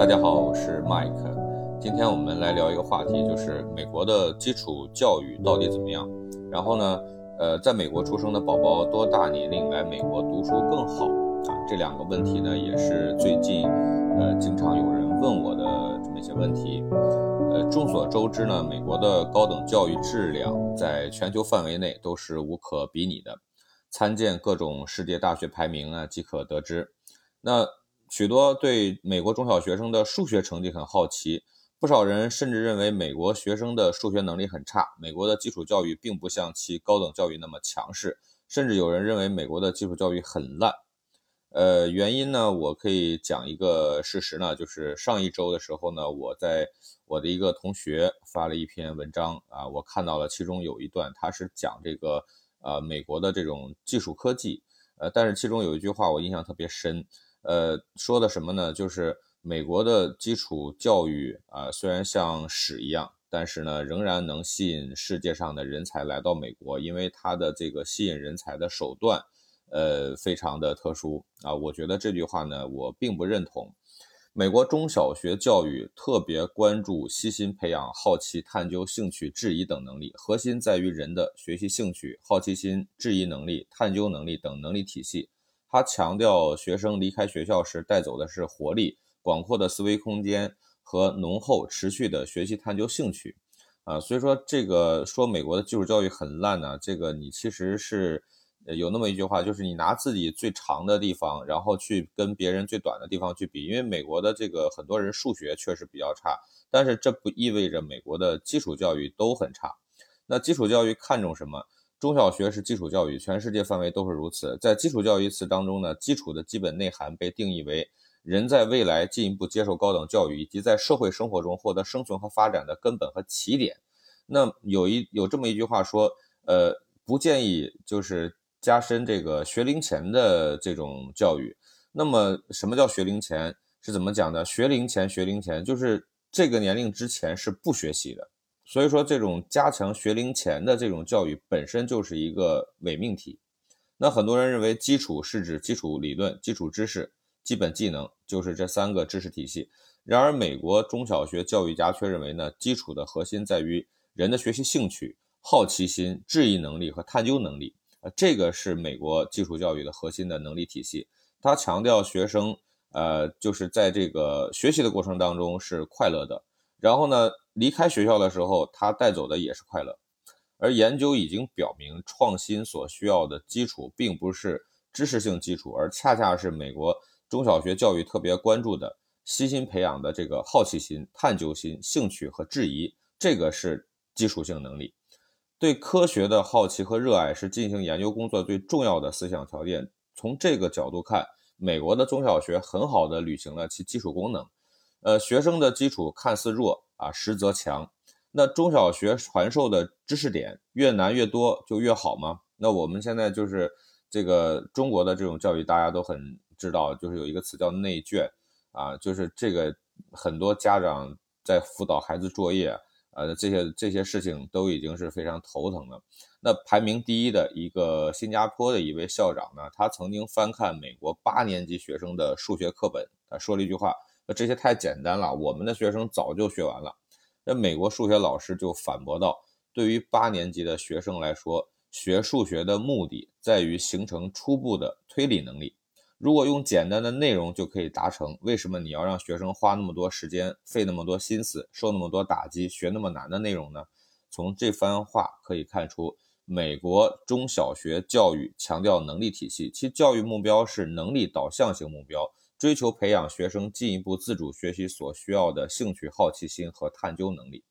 大家好，我是 Mike。今天我们来聊一个话题，就是美国的基础教育到底怎么样？然后呢，呃，在美国出生的宝宝多大年龄来美国读书更好啊？这两个问题呢，也是最近呃经常有人问我的这么一些问题。呃，众所周知呢，美国的高等教育质量在全球范围内都是无可比拟的，参见各种世界大学排名啊即可得知。那许多对美国中小学生的数学成绩很好奇，不少人甚至认为美国学生的数学能力很差，美国的基础教育并不像其高等教育那么强势，甚至有人认为美国的基础教育很烂。呃，原因呢，我可以讲一个事实呢，就是上一周的时候呢，我在我的一个同学发了一篇文章啊，我看到了其中有一段，他是讲这个呃美国的这种技术科技，呃，但是其中有一句话我印象特别深。呃，说的什么呢？就是美国的基础教育啊，虽然像屎一样，但是呢，仍然能吸引世界上的人才来到美国，因为它的这个吸引人才的手段，呃，非常的特殊啊。我觉得这句话呢，我并不认同。美国中小学教育特别关注悉心培养好奇、探究、兴趣、质疑等能力，核心在于人的学习兴趣、好奇心、质疑能力、探究能力等能力体系。他强调，学生离开学校时带走的是活力、广阔的思维空间和浓厚、持续的学习探究兴趣。啊，所以说这个说美国的基础教育很烂呢，这个你其实是有那么一句话，就是你拿自己最长的地方，然后去跟别人最短的地方去比。因为美国的这个很多人数学确实比较差，但是这不意味着美国的基础教育都很差。那基础教育看重什么？中小学是基础教育，全世界范围都是如此。在基础教育一词当中呢，基础的基本内涵被定义为人在未来进一步接受高等教育以及在社会生活中获得生存和发展的根本和起点。那有一有这么一句话说，呃，不建议就是加深这个学龄前的这种教育。那么什么叫学龄前？是怎么讲的？学龄前，学龄前就是这个年龄之前是不学习的。所以说，这种加强学龄前的这种教育本身就是一个伪命题。那很多人认为，基础是指基础理论、基础知识、基本技能，就是这三个知识体系。然而，美国中小学教育家却认为呢，基础的核心在于人的学习兴趣、好奇心、质疑能力和探究能力。呃，这个是美国基础教育的核心的能力体系。他强调学生，呃，就是在这个学习的过程当中是快乐的。然后呢？离开学校的时候，他带走的也是快乐。而研究已经表明，创新所需要的基础并不是知识性基础，而恰恰是美国中小学教育特别关注的、悉心培养的这个好奇心、探究心、兴趣和质疑。这个是基础性能力。对科学的好奇和热爱是进行研究工作最重要的思想条件。从这个角度看，美国的中小学很好的履行了其基础功能。呃，学生的基础看似弱。啊，实则强。那中小学传授的知识点越难越多就越好吗？那我们现在就是这个中国的这种教育，大家都很知道，就是有一个词叫内卷啊，就是这个很多家长在辅导孩子作业，呃，这些这些事情都已经是非常头疼的。那排名第一的一个新加坡的一位校长呢，他曾经翻看美国八年级学生的数学课本，他说了一句话。这些太简单了，我们的学生早就学完了。那美国数学老师就反驳道：“对于八年级的学生来说，学数学的目的在于形成初步的推理能力。如果用简单的内容就可以达成，为什么你要让学生花那么多时间、费那么多心思、受那么多打击、学那么难的内容呢？”从这番话可以看出，美国中小学教育强调能力体系，其教育目标是能力导向型目标。追求培养学生进一步自主学习所需要的兴趣、好奇心和探究能力，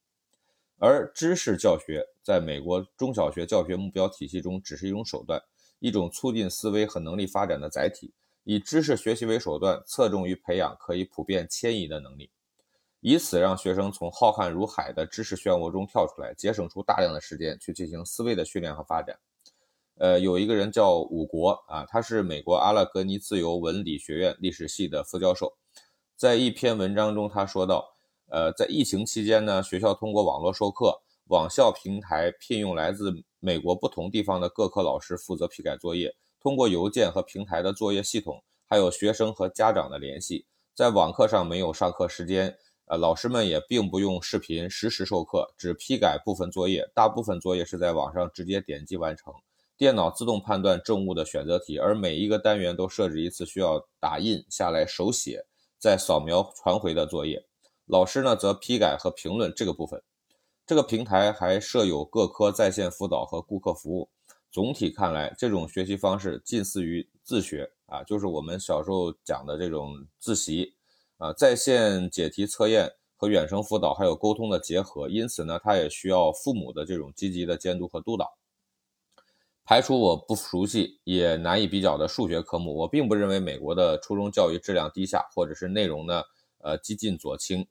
而知识教学在美国中小学教学目标体系中只是一种手段，一种促进思维和能力发展的载体。以知识学习为手段，侧重于培养可以普遍迁移的能力，以此让学生从浩瀚如海的知识漩涡中跳出来，节省出大量的时间去进行思维的训练和发展。呃，有一个人叫武国啊，他是美国阿拉格尼自由文理学院历史系的副教授，在一篇文章中，他说到，呃，在疫情期间呢，学校通过网络授课、网校平台聘用来自美国不同地方的各科老师负责批改作业，通过邮件和平台的作业系统，还有学生和家长的联系，在网课上没有上课时间，呃，老师们也并不用视频实时授课，只批改部分作业，大部分作业是在网上直接点击完成，电脑自动判断正误的选择题，而每一个单元都设置一次需要打印下来手写再扫描传回的作业，老师呢则批改和评论这个部分。这个平台还设有各科在线辅导和顾客服务。总体看来，这种学习方式近似于自学啊，就是我们小时候讲的这种自习啊，在线解题测验和远程辅导还有沟通的结合，因此呢，它也需要父母的这种积极的监督和督导。排除我不熟悉也难以比较的数学科目，我并不认为美国的初中教育质量低下，或者是内容呢，呃，激进左倾。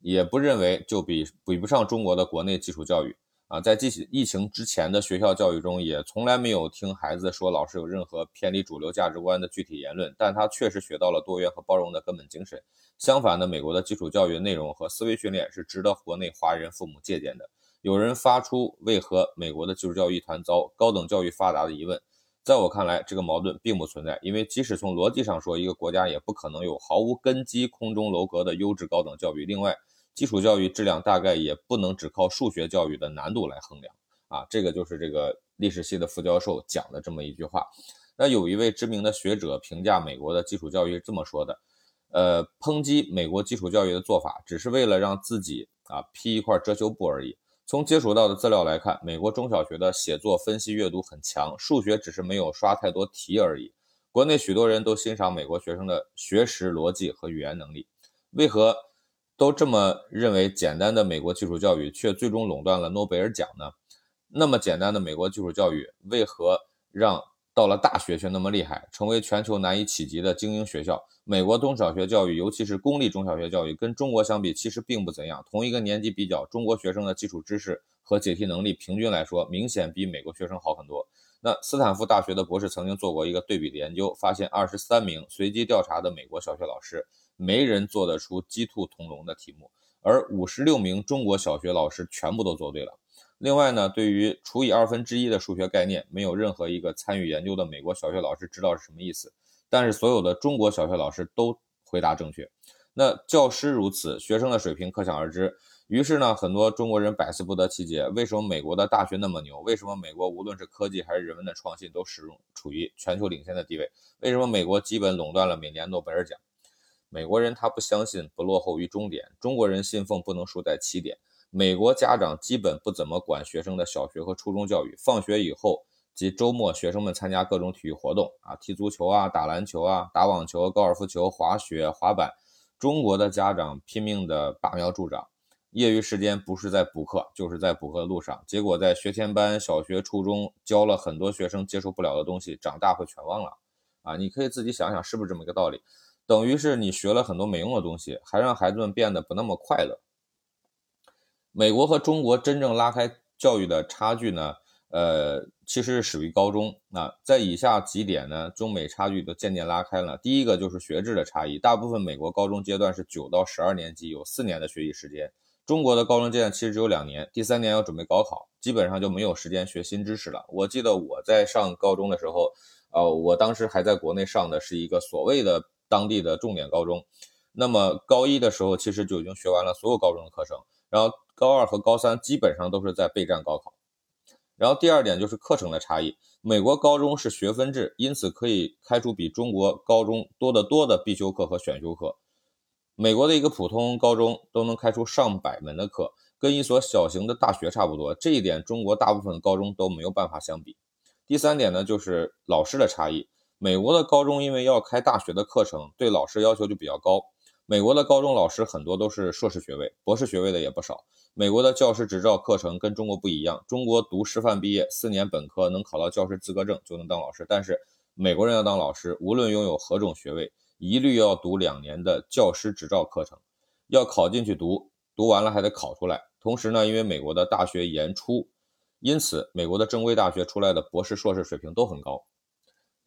也不认为就比比不上中国的国内基础教育啊，在疫情疫情之前的学校教育中，也从来没有听孩子说老师有任何偏离主流价值观的具体言论，但他确实学到了多元和包容的根本精神。相反的，美国的基础教育内容和思维训练是值得国内华人父母借鉴的。有人发出为何美国的基础教育一团糟，高等教育发达的疑问，在我看来，这个矛盾并不存在，因为即使从逻辑上说，一个国家也不可能有毫无根基、空中楼阁的优质高等教育。另外，基础教育质量大概也不能只靠数学教育的难度来衡量啊，这个就是这个历史系的副教授讲的这么一句话。那有一位知名的学者评价美国的基础教育是这么说的：，呃，抨击美国基础教育的做法，只是为了让自己啊披一块遮羞布而已。从接触到的资料来看，美国中小学的写作、分析、阅读很强，数学只是没有刷太多题而已。国内许多人都欣赏美国学生的学识、逻辑和语言能力，为何？都这么认为，简单的美国基础教育却最终垄断了诺贝尔奖呢？那么简单的美国基础教育，为何让到了大学却那么厉害，成为全球难以企及的精英学校？美国中小学教育，尤其是公立中小学教育，跟中国相比，其实并不怎样。同一个年级比较，中国学生的基础知识和解题能力，平均来说，明显比美国学生好很多。那斯坦福大学的博士曾经做过一个对比的研究，发现二十三名随机调查的美国小学老师。没人做得出鸡兔同笼的题目，而五十六名中国小学老师全部都做对了。另外呢，对于除以二分之一的数学概念，没有任何一个参与研究的美国小学老师知道是什么意思。但是所有的中国小学老师都回答正确。那教师如此，学生的水平可想而知。于是呢，很多中国人百思不得其解：为什么美国的大学那么牛？为什么美国无论是科技还是人文的创新都始终处于全球领先的地位？为什么美国基本垄断了每年诺贝尔奖？美国人他不相信不落后于终点，中国人信奉不能输在起点。美国家长基本不怎么管学生的小学和初中教育，放学以后及周末，学生们参加各种体育活动啊，踢足球啊，打篮球啊，打网球、高尔夫球、滑雪、滑板。中国的家长拼命的拔苗助长，业余时间不是在补课，就是在补课的路上。结果在学前班、小学、初中教了很多学生接受不了的东西，长大会全忘了啊！你可以自己想想，是不是这么一个道理？等于是你学了很多没用的东西，还让孩子们变得不那么快乐。美国和中国真正拉开教育的差距呢？呃，其实是始于高中。那在以下几点呢，中美差距都渐渐拉开了。第一个就是学制的差异，大部分美国高中阶段是九到十二年级，有四年的学习时间；中国的高中阶段其实只有两年，第三年要准备高考，基本上就没有时间学新知识了。我记得我在上高中的时候，呃，我当时还在国内上的是一个所谓的。当地的重点高中，那么高一的时候其实就已经学完了所有高中的课程，然后高二和高三基本上都是在备战高考。然后第二点就是课程的差异，美国高中是学分制，因此可以开出比中国高中多得多的必修课和选修课。美国的一个普通高中都能开出上百门的课，跟一所小型的大学差不多，这一点中国大部分高中都没有办法相比。第三点呢，就是老师的差异。美国的高中因为要开大学的课程，对老师要求就比较高。美国的高中老师很多都是硕士学位、博士学位的也不少。美国的教师执照课程跟中国不一样，中国读师范毕业四年本科能考到教师资格证就能当老师，但是美国人要当老师，无论拥有何种学位，一律要读两年的教师执照课程，要考进去读，读完了还得考出来。同时呢，因为美国的大学严出，因此美国的正规大学出来的博士、硕士水平都很高。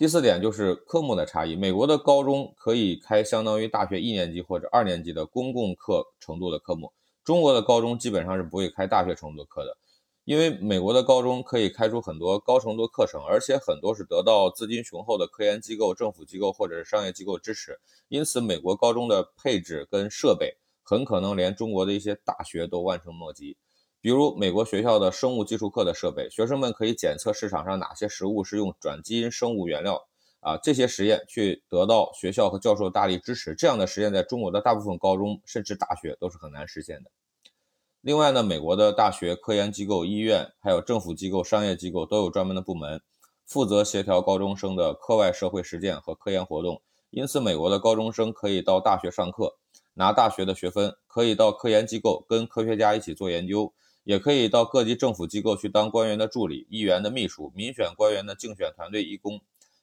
第四点就是科目的差异。美国的高中可以开相当于大学一年级或者二年级的公共课程度的科目，中国的高中基本上是不会开大学程度的课的。因为美国的高中可以开出很多高程度课程，而且很多是得到资金雄厚的科研机构、政府机构或者是商业机构支持，因此美国高中的配置跟设备很可能连中国的一些大学都望尘莫及。比如美国学校的生物技术课的设备，学生们可以检测市场上哪些食物是用转基因生物原料啊，这些实验去得到学校和教授大力支持。这样的实验在中国的大部分高中甚至大学都是很难实现的。另外呢，美国的大学、科研机构、医院，还有政府机构、商业机构都有专门的部门，负责协调高中生的课外社会实践和科研活动。因此，美国的高中生可以到大学上课，拿大学的学分，可以到科研机构跟科学家一起做研究，也可以到各级政府机构去当官员的助理、议员的秘书、民选官员的竞选团队义工。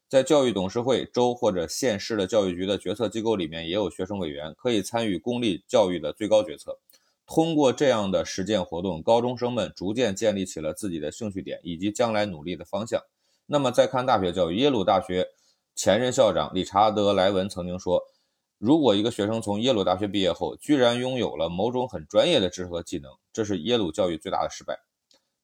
在教育董事会、州或者县市的教育局的决策机构里面，也有学生委员，可以参与公立教育的最高决策。通过这样的实践活动，高中生们逐渐建立起了自己的兴趣点以及将来努力的方向。那么再看大学教育，耶鲁大学前任校长理查德·莱文曾经说：“如果一个学生从耶鲁大学毕业后，居然拥有了某种很专业的知识和技能，这是耶鲁教育最大的失败。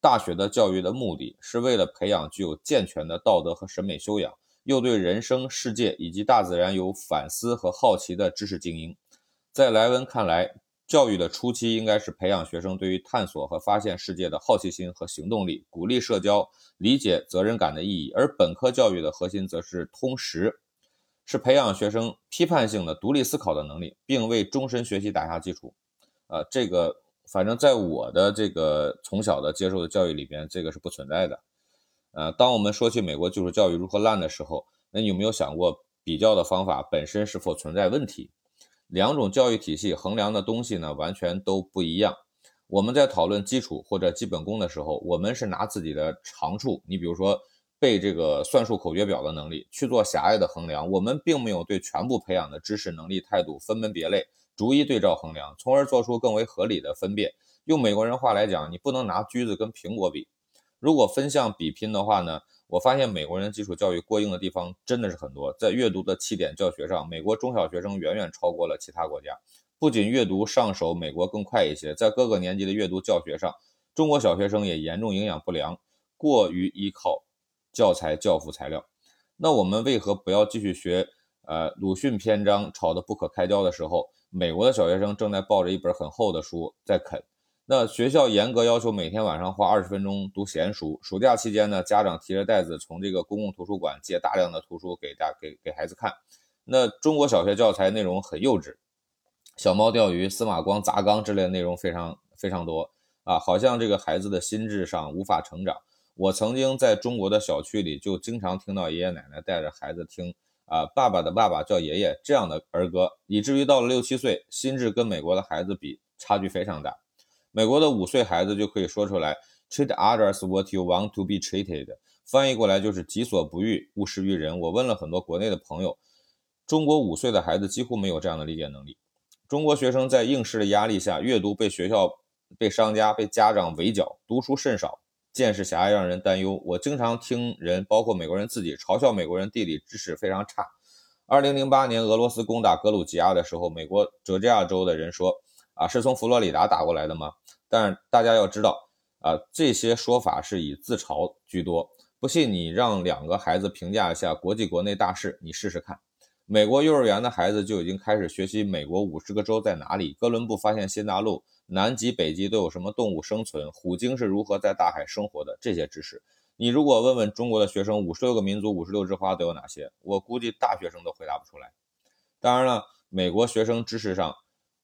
大学的教育的目的是为了培养具有健全的道德和审美修养，又对人生、世界以及大自然有反思和好奇的知识精英。”在莱文看来。教育的初期应该是培养学生对于探索和发现世界的好奇心和行动力，鼓励社交、理解责任感的意义。而本科教育的核心则是通识，是培养学生批判性的独立思考的能力，并为终身学习打下基础。呃，这个反正在我的这个从小的接受的教育里边，这个是不存在的。呃，当我们说起美国基础教育如何烂的时候，那你有没有想过比较的方法本身是否存在问题？两种教育体系衡量的东西呢，完全都不一样。我们在讨论基础或者基本功的时候，我们是拿自己的长处，你比如说背这个算术口诀表的能力去做狭隘的衡量。我们并没有对全部培养的知识、能力、态度分门别类，逐一对照衡量，从而做出更为合理的分辨。用美国人话来讲，你不能拿橘子跟苹果比。如果分项比拼的话呢？我发现美国人基础教育过硬的地方真的是很多，在阅读的起点教学上，美国中小学生远远超过了其他国家。不仅阅读上手美国更快一些，在各个年级的阅读教学上，中国小学生也严重营养不良，过于依靠教材教辅材料。那我们为何不要继续学？呃，鲁迅篇章吵得不可开交的时候，美国的小学生正在抱着一本很厚的书在啃。那学校严格要求每天晚上花二十分钟读闲书。暑假期间呢，家长提着袋子从这个公共图书馆借大量的图书给大给给孩子看。那中国小学教材内容很幼稚，小猫钓鱼、司马光砸缸之类的内容非常非常多啊，好像这个孩子的心智上无法成长。我曾经在中国的小区里就经常听到爷爷奶奶带着孩子听啊，爸爸的爸爸叫爷爷这样的儿歌，以至于到了六七岁，心智跟美国的孩子比差距非常大。美国的五岁孩子就可以说出来，treat others what you want to be treated，翻译过来就是己所不欲，勿施于人。我问了很多国内的朋友，中国五岁的孩子几乎没有这样的理解能力。中国学生在应试的压力下，阅读被学校、被商家、被家长围剿，读书甚少，见识狭隘，让人担忧。我经常听人，包括美国人自己，嘲笑美国人地理知识非常差。二零零八年俄罗斯攻打格鲁吉亚的时候，美国哲加亚州的人说。啊，是从佛罗里达打过来的吗？但是大家要知道，啊，这些说法是以自嘲居多。不信你让两个孩子评价一下国际国内大事，你试试看。美国幼儿园的孩子就已经开始学习美国五十个州在哪里，哥伦布发现新大陆，南极、北极都有什么动物生存，虎鲸是如何在大海生活的这些知识。你如果问问中国的学生，五十六个民族、五十六枝花都有哪些？我估计大学生都回答不出来。当然了，美国学生知识上。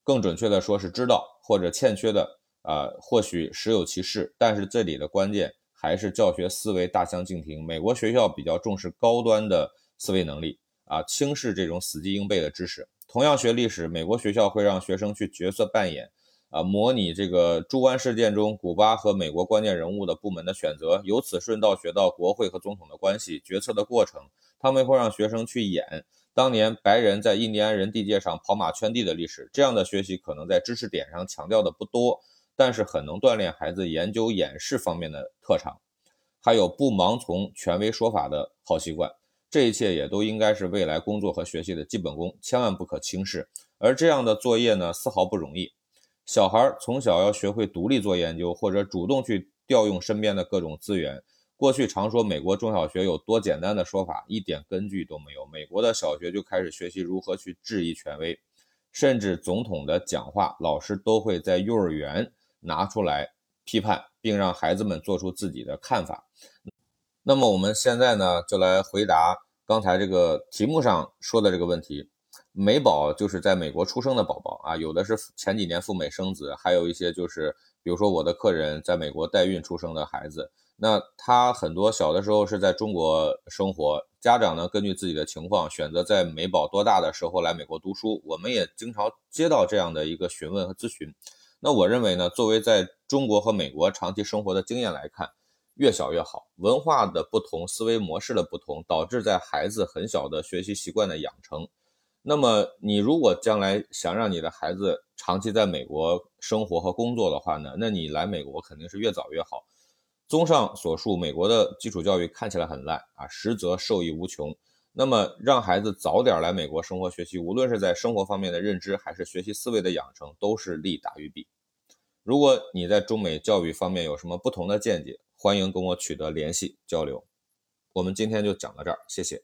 更准确的说是知道或者欠缺的，啊，或许实有其事，但是这里的关键还是教学思维大相径庭。美国学校比较重视高端的思维能力，啊，轻视这种死记硬背的知识。同样学历史，美国学校会让学生去角色扮演，啊，模拟这个猪湾事件中古巴和美国关键人物的部门的选择，由此顺道学到国会和总统的关系、决策的过程。他们会让学生去演。当年白人在印第安人地界上跑马圈地的历史，这样的学习可能在知识点上强调的不多，但是很能锻炼孩子研究演示方面的特长，还有不盲从权威说法的好习惯。这一切也都应该是未来工作和学习的基本功，千万不可轻视。而这样的作业呢，丝毫不容易。小孩从小要学会独立做研究，或者主动去调用身边的各种资源。过去常说美国中小学有多简单的说法，一点根据都没有。美国的小学就开始学习如何去质疑权威，甚至总统的讲话，老师都会在幼儿园拿出来批判，并让孩子们做出自己的看法。那么我们现在呢，就来回答刚才这个题目上说的这个问题。美宝就是在美国出生的宝宝啊，有的是前几年赴美生子，还有一些就是，比如说我的客人在美国代孕出生的孩子。那他很多小的时候是在中国生活，家长呢根据自己的情况选择在美宝多大的时候来美国读书。我们也经常接到这样的一个询问和咨询。那我认为呢，作为在中国和美国长期生活的经验来看，越小越好。文化的不同，思维模式的不同，导致在孩子很小的学习习惯的养成。那么你如果将来想让你的孩子长期在美国生活和工作的话呢，那你来美国肯定是越早越好。综上所述，美国的基础教育看起来很烂啊，实则受益无穷。那么，让孩子早点来美国生活学习，无论是在生活方面的认知，还是学习思维的养成，都是利大于弊。如果你在中美教育方面有什么不同的见解，欢迎跟我取得联系交流。我们今天就讲到这儿，谢谢。